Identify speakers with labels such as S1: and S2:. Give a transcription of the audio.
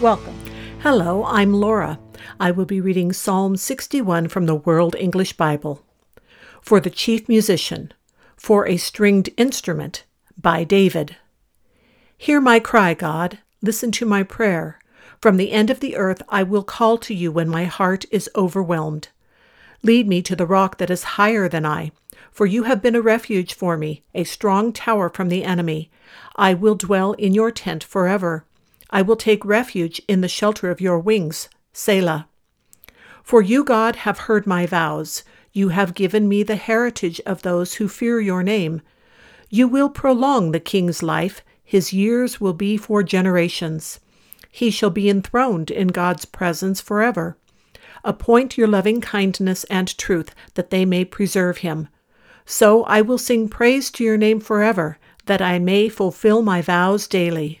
S1: Welcome.
S2: Hello, I'm Laura. I will be reading Psalm 61 from the World English Bible. For the Chief Musician, for a Stringed Instrument, by David. Hear my cry, God. Listen to my prayer. From the end of the earth I will call to you when my heart is overwhelmed. Lead me to the rock that is higher than I, for you have been a refuge for me, a strong tower from the enemy. I will dwell in your tent forever. I will take refuge in the shelter of your wings. Selah. For you, God, have heard my vows. You have given me the heritage of those who fear your name. You will prolong the king's life. His years will be for generations. He shall be enthroned in God's presence forever. Appoint your loving kindness and truth, that they may preserve him. So I will sing praise to your name forever, that I may fulfill my vows daily.